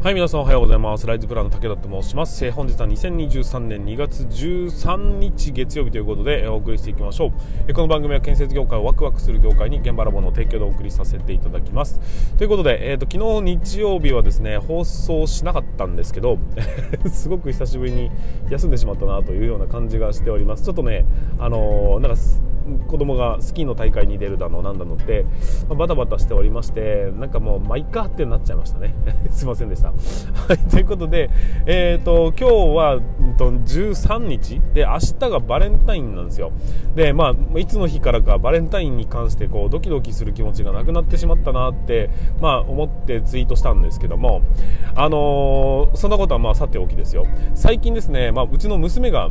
はい、皆さんおはようございます。ライズプランの武田と申します。えー、本日は2023年2月13日月曜日ということで、お送りしていきましょう、えー、この番組は建設業界をワクワクする業界に現場ラボの提供でお送りさせていただきます。ということで、えーと、昨日日曜日はですね、放送しなかったんですけど、すごく久しぶりに休んでしまったなというような感じがしております。ちょっとね、あの、なんか、子供がスキーの大会に出るだのなんだのって、バタバタしておりましてなんかもうまあいっかってなっちゃいましたね すいませんでした はいということでえ、ー、と今日は、うんと、13日。で明日がバレンタインなんですよ。でまあいつの日からかバレンタインに関してこうドキドキする気持ちがなくなってしまったなってまあ思ってツイートしたんですけどもあのー、そんなことはまあさておきですよ。最近ですね、まあ、うちの娘が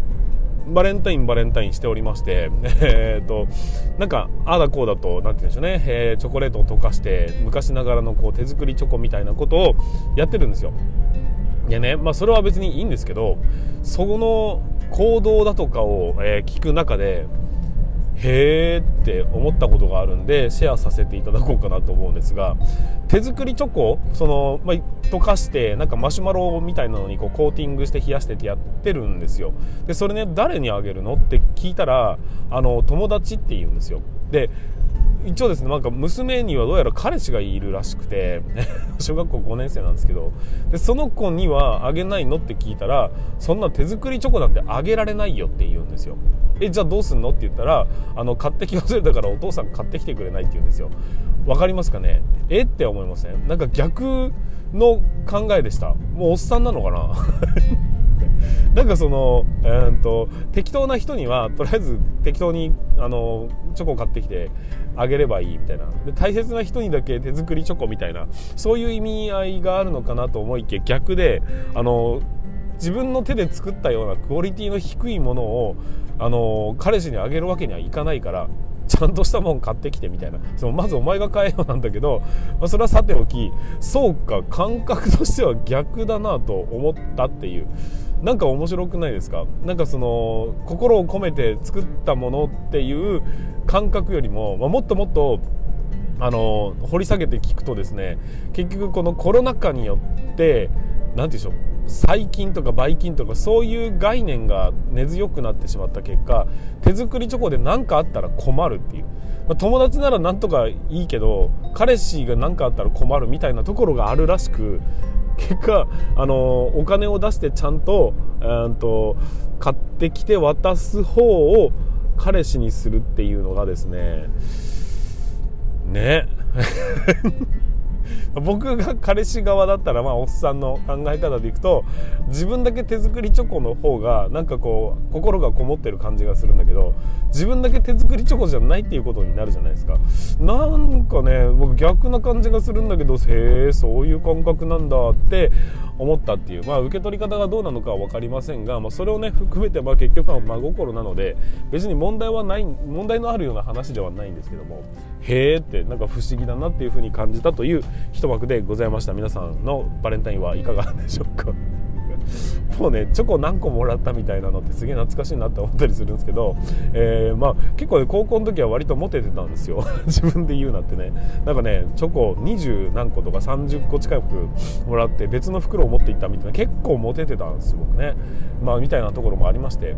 バレンタインバレンタインしておりまして、えーと、なんかああだこうだと何て言うんでしょうね、えー、チョコレートを溶かして昔ながらのこう手作りチョコみたいなことをやってるんですよ。いやね、まあ、それは別にいいんですけどその行動だとかを、えー、聞く中でへーって思ったことがあるんでシェアさせていただこうかなと思うんですが手作りチョコその、まあ、溶かしてなんかマシュマロみたいなのにこうコーティングして冷やしててやってるんですよ。でそれね誰にあげるのって聞いたらあの友達って言うんですよ。で一応ですねなんか娘にはどうやら彼氏がいるらしくて 小学校5年生なんですけどでその子にはあげないのって聞いたらそんな手作りチョコなんてあげられないよって言うんですよ。えじゃあどうすんの？って言ったらあの買ってき忘れたからお父さん買ってきてくれないって言うんですよ。わかりますかね？え？って思いません？なんか逆の考えでした。もうおっさんなのかな？なんかその、えー、と適当な人にはとりあえず適当にあのチョコを買ってきてあげればいいみたいな。で大切な人にだけ手作りチョコみたいな。そういう意味合いがあるのかなと思いきや逆であの自分の手で作ったようなクオリティの低いものをあの彼氏にあげるわけにはいかないからちゃんとしたもん買ってきてみたいな。そのまずお前が買えよなんだけど、まあ、それはさておきそうか感覚としては逆だなと思ったっていう。なんか面白くないですか？なんかその心を込めて作ったものっていう感覚よりも、まあ、もっともっとあの掘り下げて聞くとですね結局このコロナ禍によって何て言うんでしょう細菌とかばい菌とかそういう概念が根強くなってしまった結果手作りチョコで何かあったら困るっていう、まあ、友達ならなんとかいいけど彼氏が何かあったら困るみたいなところがあるらしく結果あのお金を出してちゃんと,、えー、と買ってきて渡す方を彼氏にするっていうのがですねね。僕が彼氏側だったらまあおっさんの考え方でいくと自分だけ手作りチョコの方がなんかこう心がこもってる感じがするんだけど自分だけ手作りチョコじゃないっていうことになるじゃないですか。なんかね僕逆な感じがするんだけどへえそういう感覚なんだって思ったっていう、まあ、受け取り方がどうなのかは分かりませんが、まあ、それをね含めてまあ結局は真心なので別に問題はない問題のあるような話ではないんですけどもへえってなんか不思議だなっていうふうに感じたという一幕でございました。皆さんのバレンタインはいかがでしょうか？もうねチョコ何個もらったみたいなのってすげえ懐かしいなって思ったりするんですけど、えー、まあ、結構ね高校の時は割とモテてたんですよ。自分で言うなってね。なんかねチョコ20何個とか30個近くもらって別の袋を持っていったみたいな結構モテてたんです僕ね。まあみたいなところもありまして。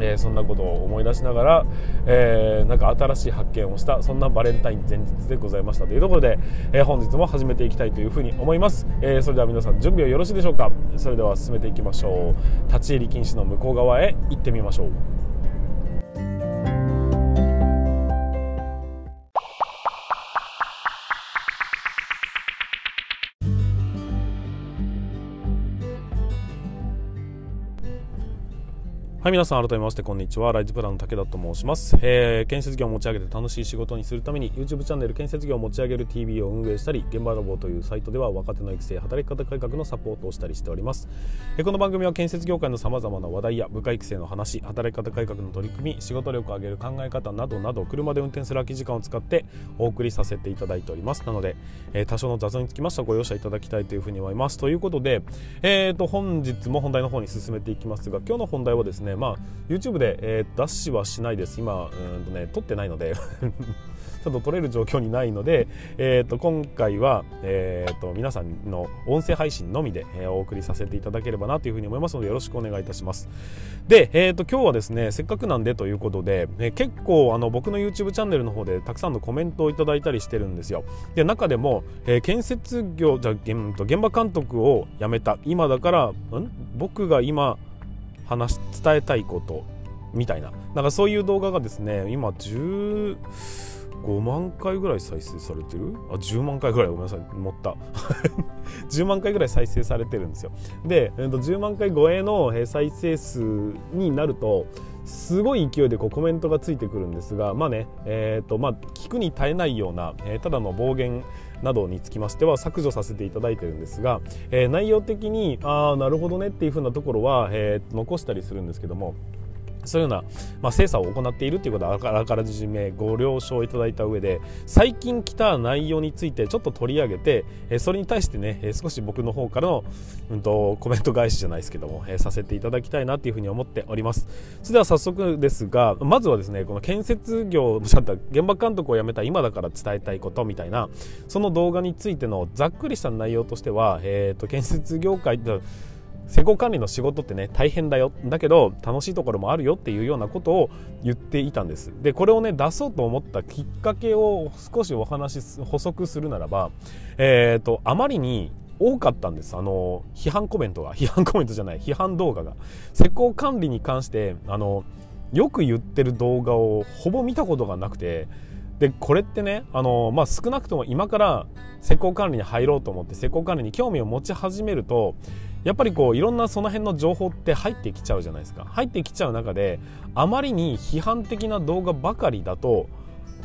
えー、そんなことを思い出しながら、えー、なんか新しい発見をしたそんなバレンタイン前日でございましたというところで、えー、本日も始めていきたいというふうに思います、えそれでは皆さん準備はよろしいでしょうか？それでは進めていきましょう。立ち入り禁止の向こう側へ行ってみましょう。はい、皆さん改めましてこんにちは。ライズプランの武田と申します。えー、建設業を持ち上げて楽しい仕事にするために YouTube チャンネル建設業を持ち上げる TV を運営したり、現場ラボというサイトでは若手の育成、働き方改革のサポートをしたりしております。えー、この番組は建設業界の様々な話題や部下育成の話、働き方改革の取り組み、仕事力を上げる考え方などなど、車で運転する空き時間を使ってお送りさせていただいております。なので、えー、多少の雑音につきましてはご容赦いただきたいというふうに思います。ということで、えーと、本日も本題の方に進めていきますが、今日の本題はですね、まあ、YouTube で、えー、ダッシュはしないです。今うんと、ね、撮ってないので。ちょっと取れる状況にないので、えー、と今回は、えー、と皆さんの音声配信のみで、えー、お送りさせていただければなというふうに思いますのでよろしくお願いいたします。で、えー、と今日はですねせっかくなんでということで、えー、結構あの僕の YouTube チャンネルの方でたくさんのコメントをいただいたりしてるんですよ。で中でも、えー、建設業じゃ現場監督を辞めた今だからん？僕が今話伝えたいことみたいな。なんかそういう動画がですね今15万回ぐらい再生されてる？あ10万回ぐらいごめんなさい。持った。10万回ぐらい再生されてるんですよ。で、えー、と10万回超えの再生数になるとすごい勢いでこうコメントがついてくるんですがまあねえっ、ー、とまあ聞くに耐えないような、えー、ただの暴言などにつきましては削除させていただいてるんですが、えー、内容的にああなるほどねっていうふうなところは、えー、残したりするんですけどもそういうような、まあ、精査を行っているということはあらかじめご了承いただいた上で最近来た内容についてちょっと取り上げて、えそれに対してね、え少し僕の方からの、うんと、コメント返しじゃないですけども、えさせていただきたいなというふうに思っております。それでは早速ですがまずはですねこの建設業現場監督を辞めた今だから伝えたいことみたいなその動画についてのざっくりした内容としては、えーと、と建設業界施工管理の仕事ってね大変だよ。だけど楽しいところもあるよっていうようなことを言っていたんです。でこれをね出そうと思ったきっかけを少しお話し補足するならばえっ、ー、とあまりに多かったんです。あの批判コメントが。批判コメントじゃない。批判動画が。施工管理に関してあのよく言ってる動画をほぼ見たことがなくてでこれってねあの、まあ、少なくとも今から施工管理に入ろうと思って施工管理に興味を持ち始めるとやっぱりこういろんなその辺の情報って入ってきちゃうじゃないですか。入ってきちゃう中であまりに批判的な動画ばかりだと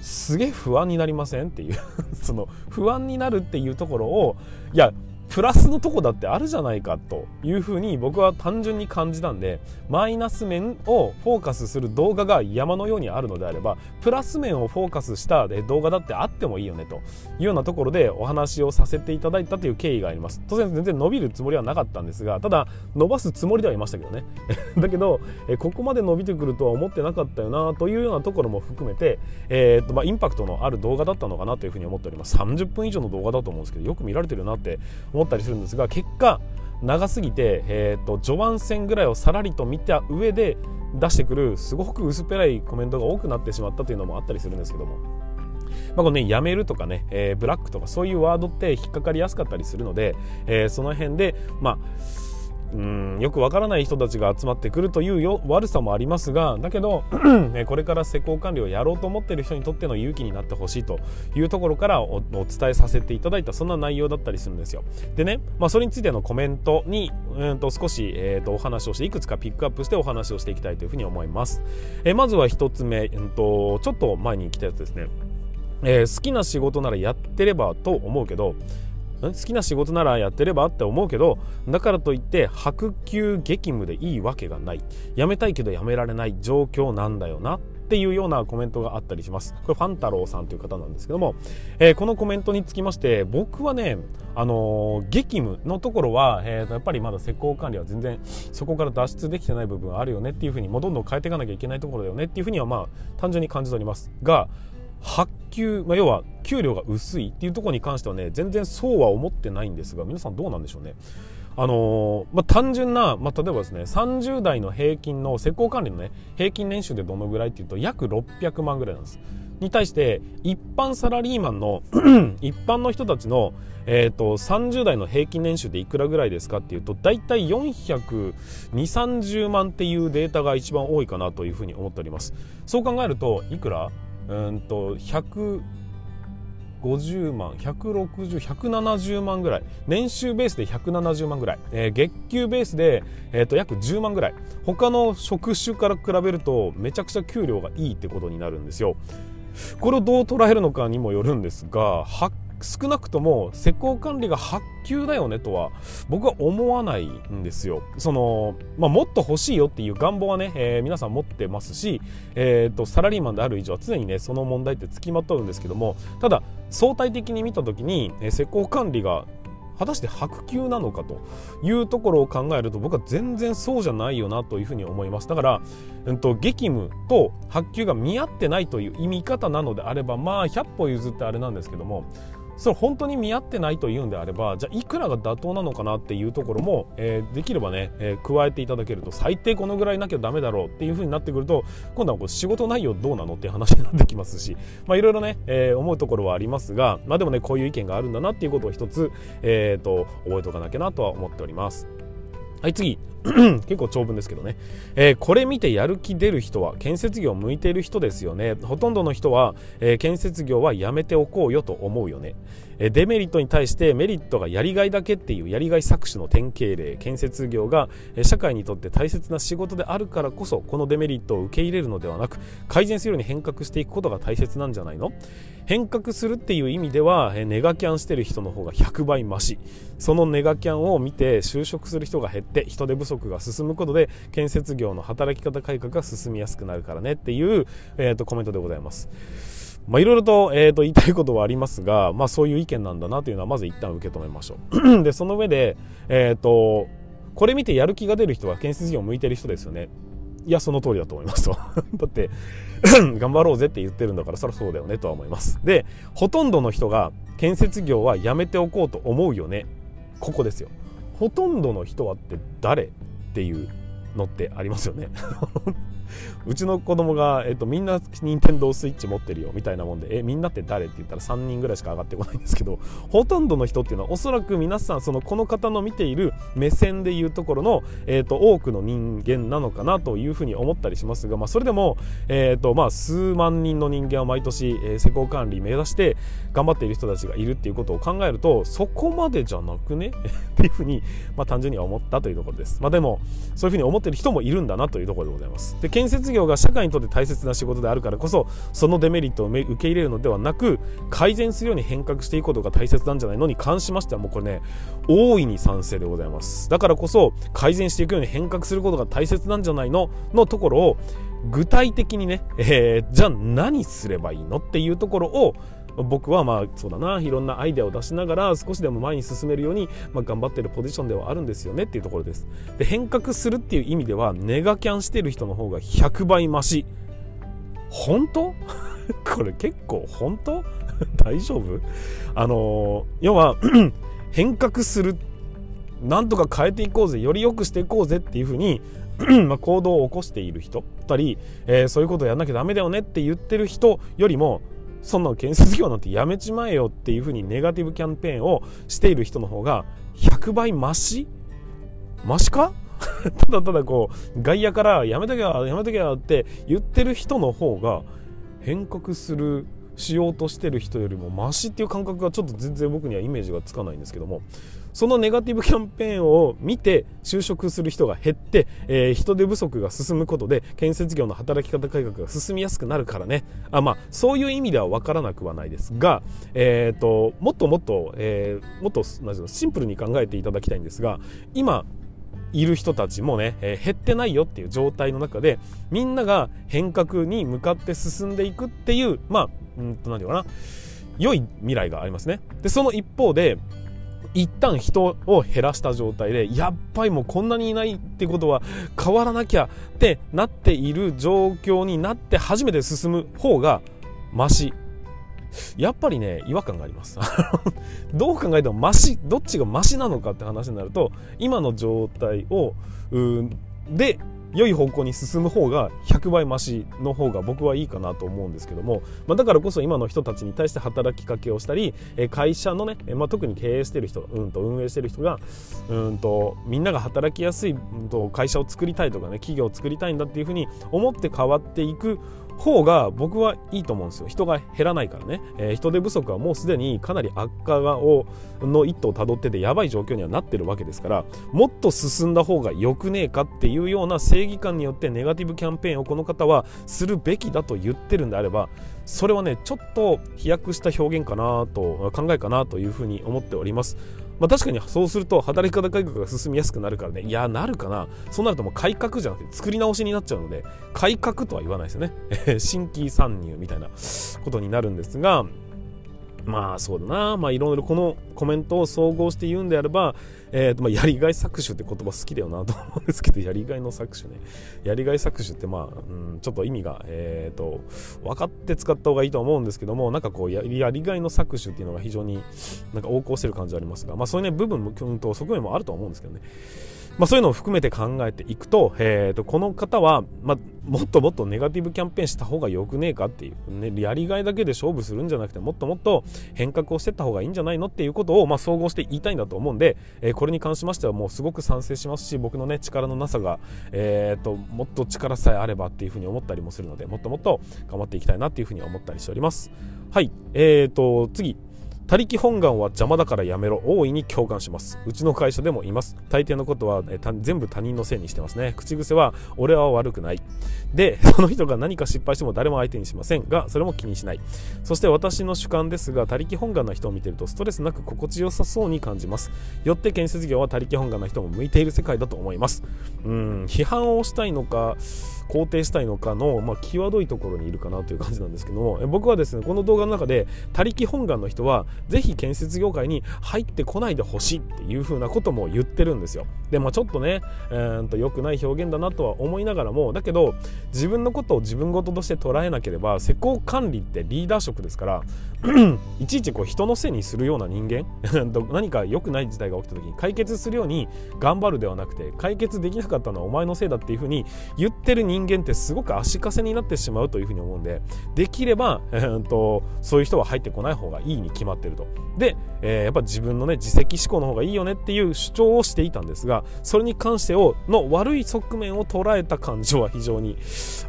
すげえ不安になりませんっていう その不安になるっていうところをいやプラスのとこだってあるじゃないかというふうに僕は単純に感じたんでマイナス面をフォーカスする動画が山のようにあるのであればプラス面をフォーカスした動画だってあってもいいよねというようなところでお話をさせていただいたという経緯があります。当然全然伸びるつもりはなかったんですがただ伸ばすつもりではいましたけどね。だけどここまで伸びてくるとは思ってなかったよなというようなところも含めて、えー、とまあ、インパクトのある動画だったのかなというふうに思っております。30分以上の動画だと思うんですけどよく見られてるなって思ったりするんですが結果長すぎて、えーと、序盤戦ぐらいをさらりと見た上で出してくるすごく薄っぺらいコメントが多くなってしまったというのもあったりするんですけども。まあ、このね、やめるとかね、えー、ブラックとかそういうワードって引っかかりやすかったりするので、えー、その辺で、まあ、うんよくわからない人たちが集まってくるというよ悪さもありますがだけど これから施工管理をやろうと思っている人にとっての勇気になってほしいというところからお伝えさせていただいたそんな内容だったりするんですよ。でね、まあ、それについてのコメントに、うん、と少し、えー、とお話をしていくつかピックアップしてお話をしていきたいというふうに思います、えー、まずは1つ目、うん、とちょっと前に来たやつですね。えー、好きな仕事ならやってればと思うけど好きな仕事ならやってればって思うけどだからといって白球激務でいいわけがない。辞めたいけど辞められない。状況なんだよなっていうようなコメントがあったりします。これファン太郎さんという方なんですけども、えー、このコメントにつきまして僕はねあのー、激務のところは、えー、やっぱりまだ施工管理は全然そこから脱出できてない部分あるよねっていうふうにもうどんどん変えていかなきゃいけないところだよねっていうふうにはまあ単純に感じております。が発給、まあ、要は給料が薄いっていうところに関してはね全然そうは思ってないんですが皆さんどうなんでしょうね。あのー、まあ、単純な、まあ、例えばですね30代の平均の施工管理のね平均年収でどのぐらいっていうと約600万ぐらいなんです。に対して一般サラリーマンの 一般の人たちの、えーと、30代の平均年収でいくらぐらいですかっていうと大体42030万っていうデータが一番多いかなというふうに思っております。そう考えるといくら？うんと150万160170万ぐらい。年収ベースで170万ぐらい、えー、月給ベースで、えー、と約10万ぐらい。他の職種から比べるとめちゃくちゃ給料がいいってことになるんですよ。これをどう捉えるのかにもよるんですが発少なくとも施工管理が発給だよねとは僕は思わないんですよ。その、まあ、もっと欲しいよっていう願望はね、えー、皆さん持ってますし、えーと、サラリーマンである以上は常にねその問題ってつきまとうんですけどもただ相対的に見た時に、えー、施工管理が果たして白球なのかというところを考えると僕は全然そうじゃないよなというふうに思いますだから、うんと、激務と白球が見合ってないという意味方なのであればまあ100歩譲ってあれなんですけどもそれ本当に見合ってないというんであればじゃあいくらが妥当なのかなっていうところも、えー、できればね、えー、加えていただけると最低このぐらいなきゃダメだろうっていうふうになってくると今度はこう仕事内容どうなのっていう話になってきますし まあいろいろね、えー、思うところはありますがまあでもねこういう意見があるんだなっていうことを一つ、えーと覚えておかなきゃなとは思っております。はい次。結構長文ですけどね、えー、これ見てやる気出る人は建設業向いている人ですよね。ほとんどの人は、えー、建設業はやめておこうよと思うよね。えデメリットに対してメリットがやりがいだけっていうやりがい搾取の典型例。建設業が社会にとって大切な仕事であるからこそこのデメリットを受け入れるのではなく改善するように変革していくことが大切なんじゃないの？変革するっていう意味ではネガキャンしてる人の方が100倍増しそのネガキャンを見て就職する人が減って人手不足が進むことで建設業の働き方改革が進みやすくなるからねっていう、えーとコメントでございます。まあ、いろいろと,、えー、と言いたいことはありますが、まあ、そういう意見なんだなというのはまず一旦受け止めましょう。でその上で、えーと、これ見てやる気が出る人は建設業向いてる人ですよね。いやその通りだと思いますと。だって 頑張ろうぜって言ってるんだからそりゃそうだよねとは思います。でほとんどの人が建設業はやめておこうと思うよね。ここですよ。ほとんどの人はって誰っていうのってありますよね。うちの子供が、えっと、みんな任天堂スイッチ持ってるよみたいなもんで、え、みんなって誰？って言ったら3人ぐらいしか上がってこないんですけど、ほとんどの人っていうのはおそらく皆さん、そのこの方の見ている目線でいうところの、えっと、多くの人間なのかなというふうに思ったりしますが、まあ、それでも、えっと、まあ、数万人の人間は毎年、えー、施工管理目指して頑張っている人たちがいるっていうことを考えると、そこまでじゃなくね？っていうふうに、まあ、単純には思ったというところです。まあ、でも、そういうふうに思ってる人もいるんだなというところでございます。で、建設業が社会にとって大切な仕事であるからこそそのデメリットを受け入れるのではなく改善するように変革していくことが大切なんじゃないのに関しましてはもうこれね大いに賛成でございます。だからこそ改善していくように変革することが大切なんじゃないの？のところを具体的にね、えー、じゃあ何すればいいの？っていうところを僕はまあそうだないろんなアイデアを出しながら少しでも前に進めるように、まあ、頑張ってるポジションではあるんですよねっていうところです。で変革するっていう意味ではネガキャンしてる人の方が100倍増し本当？これ結構本当？大丈夫？あのー、要は 変革するなんとか変えていこうぜより良くしていこうぜっていうふうに ま行動を起こしている人2人、えー、そういうことをやんなきゃダメだよねって言ってる人よりもそんな建設業なんてやめちまえよっていうふうにネガティブキャンペーンをしている人の方が100倍増し増しか？ただただこう外野からやめとけややめとけやって言ってる人の方が変革するしようとしてる人よりもマシっていう感覚がちょっと全然僕にはイメージがつかないんですけどもそのネガティブキャンペーンを見て就職する人が減って、えー、人手不足が進むことで建設業の働き方改革が進みやすくなるからね。あ、まあ、そういう意味では分からなくはないですが、えーと、もっともっと、えー、もっとシンプルに考えていただきたいんですが今いる人たちもね、えー、減ってないよっていう状態の中でみんなが変革に向かって進んでいくっていうまあうんと何て言うかな良い未来がありますね。でその一方で一旦人を減らした状態でやっぱりもうこんなにいないってことは変わらなきゃってなっている状況になって初めて進む方がマシ。やっぱりね違和感があります。どう考えてもマシどっちがマシなのかって話になると今の状態をで良い方向に進む方が100倍増しの方が僕はいいかなと思うんですけども、まあ、だからこそ今の人たちに対して働きかけをしたり会社のね、まあ、特に経営してる人、うん、と運営してる人がうんとみんなが働きやすいうん、と会社を作りたいとかね企業を作りたいんだっていうふうに思って変わっていく方が僕はいいと思うんですよ。人が減らないからね、えー、人手不足はもうすでにかなり悪化をの一途をたどっててやばい状況にはなってるわけですからもっと進んだ方がよくねえかっていうような正義感によってネガティブキャンペーンをこの方はするべきだと言ってるんであればそれはねちょっと飛躍した表現かなと考えかなというふうに思っております。まあ、確かにそうすると働き方改革が進みやすくなるからね。いやなるかな。そうなるともう改革じゃなくて作り直しになっちゃうので改革とは言わないですよね。新規参入みたいなことになるんですがまあそうだな、まあいろいろこのコメントを総合して言うんであれば、えーとまあ、やりがい搾取って言葉好きだよなと思うんですけど、やりがいの搾取ね。やりがい搾取ってまあ、うん、ちょっと意味が、えーと、分かって使った方がいいと思うんですけども、なんかこうや、やりがいの搾取っていうのが非常になんか横行してる感じありますが、まあそういうね、部分も、うん、と側面もあると思うんですけどね。まあ、そういうのを含めて考えていくと,、えーと、この方は、まあ、もっともっとネガティブキャンペーンした方がよくねえかっていう、ね、やりがいだけで勝負するんじゃなくてもっともっと変革をしていった方がいいんじゃないのっていうことを、まあ、総合して言いたいんだと思うんで、えー、これに関しましてはもうすごく賛成しますし僕の、ね、力のなさが、えーと、もっと力さえあればっていうふうに思ったりもするのでもっともっと頑張っていきたいなっていうふうに思ったりしております。はい、えーと次他力本願は邪魔だからやめろ。大いに共感します。うちの会社でもいます。大抵のことは、え全部他人のせいにしてますね口癖は俺は悪くない。で その人が何か失敗しても誰も相手にしません。がそれも気にしない。そして私の主観ですが他力本願な人を見てるとストレスなく心地よさそうに感じます。よって建設業は他力本願な人も向いている世界だと思います。うん批判をしたいのか肯定したいのかの、まあ、際どいところにいるかなという感じなんですけども僕はですねこの動画の中で他力本願の人はぜひ建設業界に入ってこないでほしいっていう風なことも言ってるんですよ。でまあちょっとねえー、と良くない表現だなとは思いながらもだけど自分のことを自分事として捉えなければ施工管理ってリーダー職ですから いちいちこう人のせいにするような人間？何か良くない事態が起きた時に解決するように頑張るではなくて解決できなかったのはお前のせいだっていう風に言ってる人間ってすごく足かせになってしまうという風に思うんでできれば、そういう人は入ってこない方がいいに決まってると。で、えー、やっぱ自分のね自責思考の方がいいよねっていう主張をしていたんですがそれに関してをの悪い側面を捉えた感情は非常に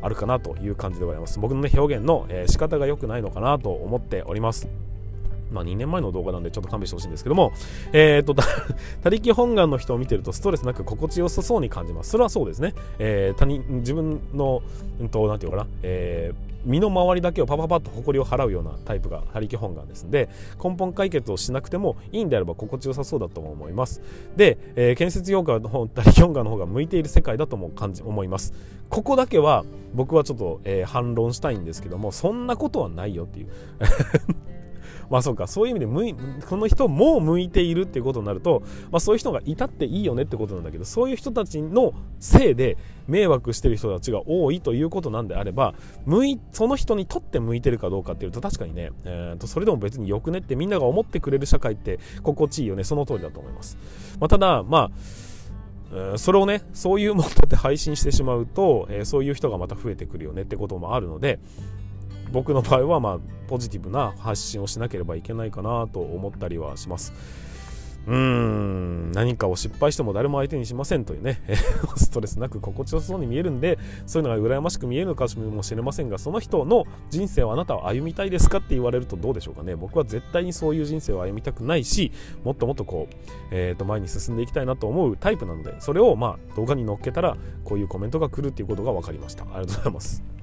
あるかなという感じでございます。僕のね表現の、仕方が良くないのかなと思っております。ます。まあ、2年前の動画なんでちょっと勘弁してほしいんですけども、えっ、ー、と、他力本願の人を見てるとストレスなく心地よさそうに感じます。それはそうですね。えー、他人、自分の、うんと、なんていうかな、えー、身の回りだけをパパパッと誇りを払うようなタイプが他力本願ですので根本解決をしなくてもいいんであれば心地よさそうだと思います。で、えー、建設業界の方他力本願の方が向いている世界だとも感じ思います。ここだけは僕はちょっと、えー、反論したいんですけどもそんなことはないよっていう。まあそうか、そういう意味で向い、この人も向いているっていうことになると、まあそういう人がいたっていいよねってことなんだけど、そういう人たちのせいで迷惑してる人たちが多いということなんであれば、向い、その人にとって向いてるかどうかっていうと確かにね、えー、とそれでも別によくねってみんなが思ってくれる社会って心地いいよね、その通りだと思います。まあただ、まあ、それをね、そういうもので配信してしまうと、えー、そういう人がまた増えてくるよねってこともあるので、僕の場合はまあポジティブな発信をしなければいけないかなと思ったりはします。うーん何かを失敗しても誰も相手にしませんというね ストレスなく心地よさそうに見えるんでそういうのが羨ましく見えるのかもしれませんがその人の人生をあなたは歩みたいですかって言われるとどうでしょうかね。僕は絶対にそういう人生を歩みたくないしもっともっとこう、えー、と前に進んでいきたいなと思うタイプなのでそれをまあ動画に載っけたらこういうコメントが来るっていうことが分かりました。ありがとうございます。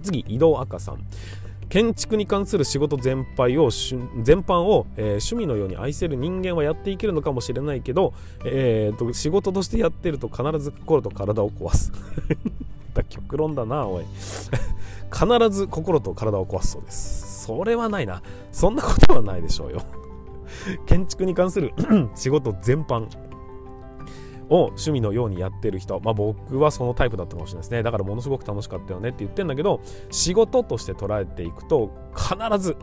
次移動赤さん。建築に関する仕事全般を全般を、えー、趣味のように愛せる人間はやっていけるのかもしれないけど、えーと、仕事としてやってると必ず心と体を壊す。だ 極論だなおい。必ず心と体を壊すそうです。それはないな。そんなことはないでしょうよ。建築に関する 仕事全般。を趣味のようにやってる人、まあ、僕はそのタイプだったかもしれないですね。だからものすごく楽しかったよねって言ってんだけど仕事として捉えていくと必ず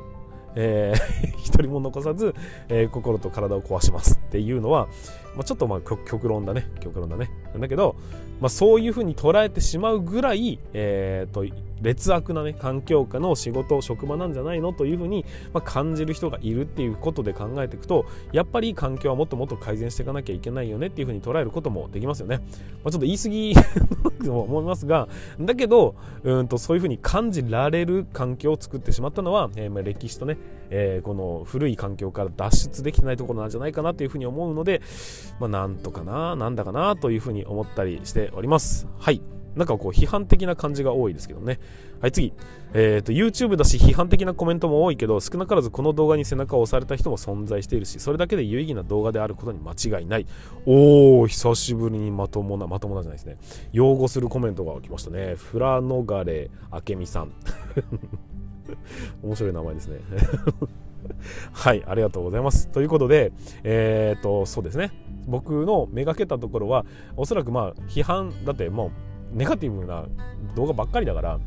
えー、一人も残さず、えー、心と体を壊しますっていうのは、まあ、ちょっとまあ極論だね。極論だね。だけど、まあ、そういうふうに捉えてしまうぐらい、えーと、劣悪な、ね、環境下の仕事職場なんじゃないのというふうに、まあ、感じる人がいるっていうことで考えていくとやっぱり環境はもっともっと改善していかなきゃいけないよねっていうふうに捉えることもできますよね、まあ、ちょっと言い過ぎと 思いますがだけどうんとそういうふうに感じられる環境を作ってしまったのは、えー、まあ歴史とね、えー、この古い環境から脱出できてないところなんじゃないかなというふうに思うので、まあ、なんとかななんだかなというふうに思ったりしております。はい。なんかこう批判的な感じが多いですけどね。はい、次。えっ、ー、と、YouTube だし批判的なコメントも多いけど、少なからずこの動画に背中を押された人も存在しているし、それだけで有意義な動画であることに間違いない。おー、久しぶりにまともな、まともなじゃないですね。擁護するコメントが来ましたね。フラノガレ明美さん。面白い名前ですね。はいありがとうございますということでえー、っとそうですね僕のめがけたところはおそらくまあ批判だってもうネガティブな動画ばっかりだから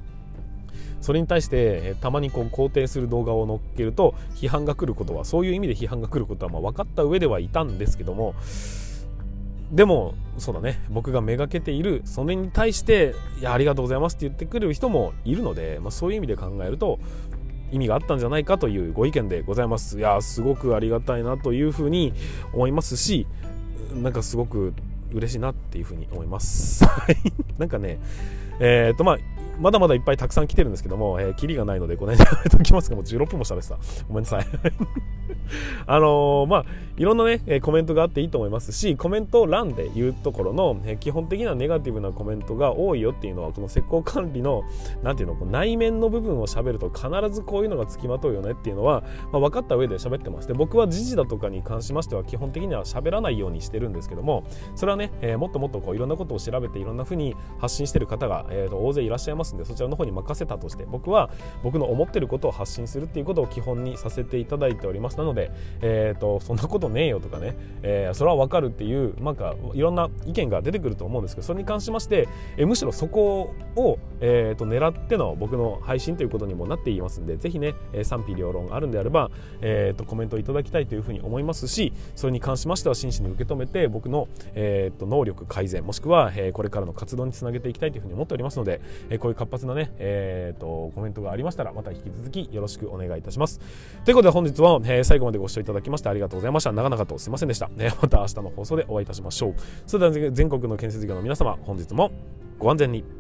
それに対してたまにこう肯定する動画を載っけると批判が来ることはそういう意味で批判が来ることはまあ分かった上ではいたんですけどもでもそうだね。僕がめがけている。それに対して「いやありがとうございます」って言ってくれる人もいるので、まあ、そういう意味で考えると意味があったんじゃないかというご意見でございます。いやすごくありがたいなというふうに思いますしなんかすごく嬉しいなっていうふうに思います。なんかねえっ、ー、とまあまだまだいっぱいたくさん来てるんですけども、えー、キリがないので、この辺でやめときますけども、16分も喋ってた。ごめんなさい。あのー、まあ、いろんなね、えコメントがあっていいと思いますし、コメント欄で言うところの、え基本的なネガティブなコメントが多いよっていうのは、この石膏管理の、なんていうの、こう内面の部分を喋ると必ずこういうのがつきまとうよねっていうのは、まあ、分かった上で喋ってます。で、僕は時事だとかに関しましては、基本的には喋らないようにしてるんですけども、それはね、えー、もっともっとこういろんなことを調べて、いろんな風に発信してる方が、えー、と大勢いらっしゃいますんで、そちらの方に任せたとして、僕は僕の思ってることを発信するっていうことを基本にさせていただいております。なので、えーと、そんなことねえよとかね、えー、それは分かるっていうなんかいろんな意見が出てくると思うんですけどそれに関しまして、えー、むしろそこを、えーと、狙っての僕の配信ということにもなっていますんでぜひね、えー、賛否両論あるんであれば、えーと、コメントいただきたいというふうに思いますしそれに関しましては真摯に受け止めて僕の、えー、と能力改善もしくは、えー、これからの活動につなげていきたいというふうに思っておりますので、えー、こういう活発なね、えー、とコメントがありましたらまた引き続きよろしくお願いいたします。ということで本日は、えー、最後までご視聴いただきましてありがとうございました。長々とすいませんでした、ね、また明日の放送でお会いいたしましょう。それでは全国の建設業の皆様本日もご安全に。